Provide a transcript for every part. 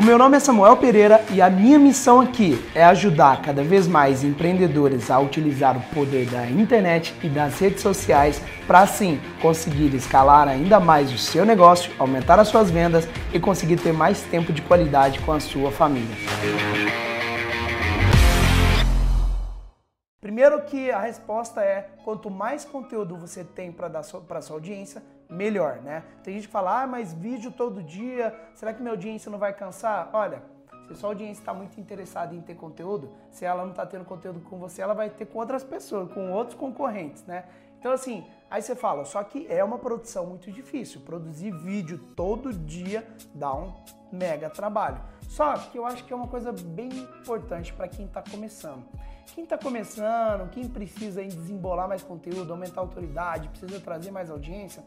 O meu nome é Samuel Pereira e a minha missão aqui é ajudar cada vez mais empreendedores a utilizar o poder da internet e das redes sociais para assim conseguir escalar ainda mais o seu negócio, aumentar as suas vendas e conseguir ter mais tempo de qualidade com a sua família. Primeiro que a resposta é quanto mais conteúdo você tem para dar para sua audiência, melhor, né? Tem gente que fala, ah, mas vídeo todo dia, será que minha audiência não vai cansar? Olha, se sua audiência está muito interessada em ter conteúdo, se ela não está tendo conteúdo com você, ela vai ter com outras pessoas, com outros concorrentes, né? Então assim, aí você fala, só que é uma produção muito difícil. Produzir vídeo todo dia dá um mega trabalho. Só que eu acho que é uma coisa bem importante para quem está começando. Quem está começando, quem precisa desembolar mais conteúdo, aumentar a autoridade, precisa trazer mais audiência,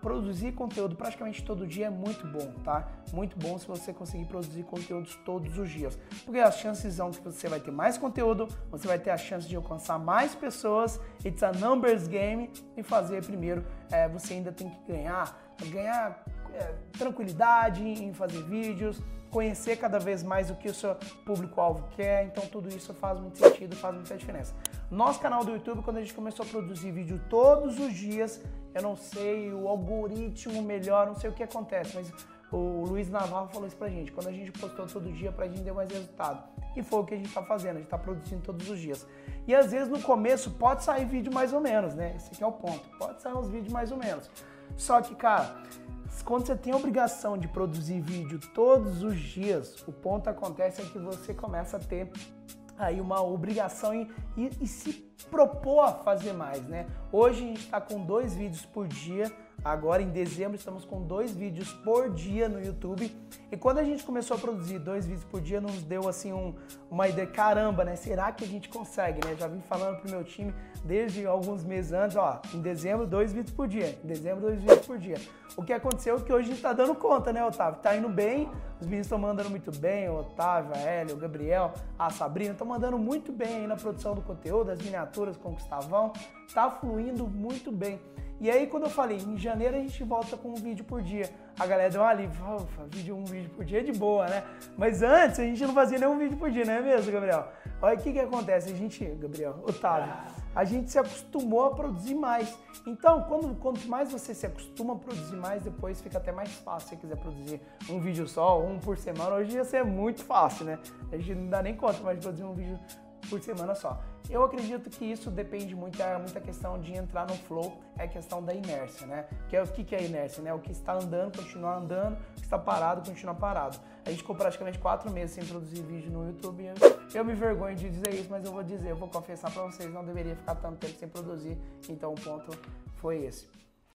produzir conteúdo praticamente todo dia é muito bom, tá? Muito bom se você conseguir produzir conteúdos todos os dias. Porque as chances são que você vai ter mais conteúdo, você vai ter a chance de alcançar mais pessoas, it's a numbers game, e fazer primeiro, é, você ainda tem que ganhar, ganhar é, tranquilidade em fazer vídeos, conhecer cada vez mais o que o seu público-alvo quer, então tudo isso faz muito sentido, faz muita diferença. Nosso canal do YouTube, quando a gente começou a produzir vídeo todos os dias, eu não sei, o algoritmo melhor, não sei o que acontece, mas o Luiz Navarro falou isso pra gente. Quando a gente postou todo dia, pra gente deu mais resultado. E foi o que a gente tá fazendo, a gente tá produzindo todos os dias. E às vezes no começo pode sair vídeo mais ou menos, né? Esse aqui é o ponto. Pode sair uns vídeos mais ou menos. Só que, cara, quando você tem a obrigação de produzir vídeo todos os dias, o ponto acontece é que você começa a ter aí uma obrigação e, e, e se propor a fazer mais, né? Hoje a gente está com dois vídeos por dia Agora em dezembro estamos com dois vídeos por dia no YouTube. E quando a gente começou a produzir dois vídeos por dia, nos deu assim um, uma ideia, caramba, né? Será que a gente consegue, né? Já vim falando pro meu time desde alguns meses antes, ó, em dezembro dois vídeos por dia, em dezembro dois vídeos por dia. O que aconteceu é que hoje a gente tá dando conta, né, Otávio? Tá indo bem, os meninos estão mandando muito bem, o Otávio, a Hélio, o Gabriel, a Sabrina, estão mandando muito bem aí na produção do conteúdo, as miniaturas com o Gustavão, tá fluindo muito bem. E aí quando eu falei, em janeiro a gente volta com um vídeo por dia, a galera deu um alívio, ufa, vídeo, um vídeo por dia é de boa, né? Mas antes a gente não fazia nenhum vídeo por dia, não é mesmo, Gabriel? Olha o que que acontece, a gente, Gabriel, Otávio, a gente se acostumou a produzir mais. Então, quando, quanto mais você se acostuma a produzir mais, depois fica até mais fácil se você quiser produzir um vídeo só, um por semana. Hoje ia ser muito fácil, né? A gente não dá nem conta mais de produzir um vídeo por semana só. Eu acredito que isso depende muito, é muita questão de entrar no flow, é questão da inércia, né? Que é o que, que é inércia, né? O que está andando, continuar andando, o que está parado, continuar parado. A gente ficou praticamente quatro meses sem produzir vídeo no YouTube. Eu me vergonho de dizer isso, mas eu vou dizer, eu vou confessar para vocês, não deveria ficar tanto tempo sem produzir. Então o ponto foi esse.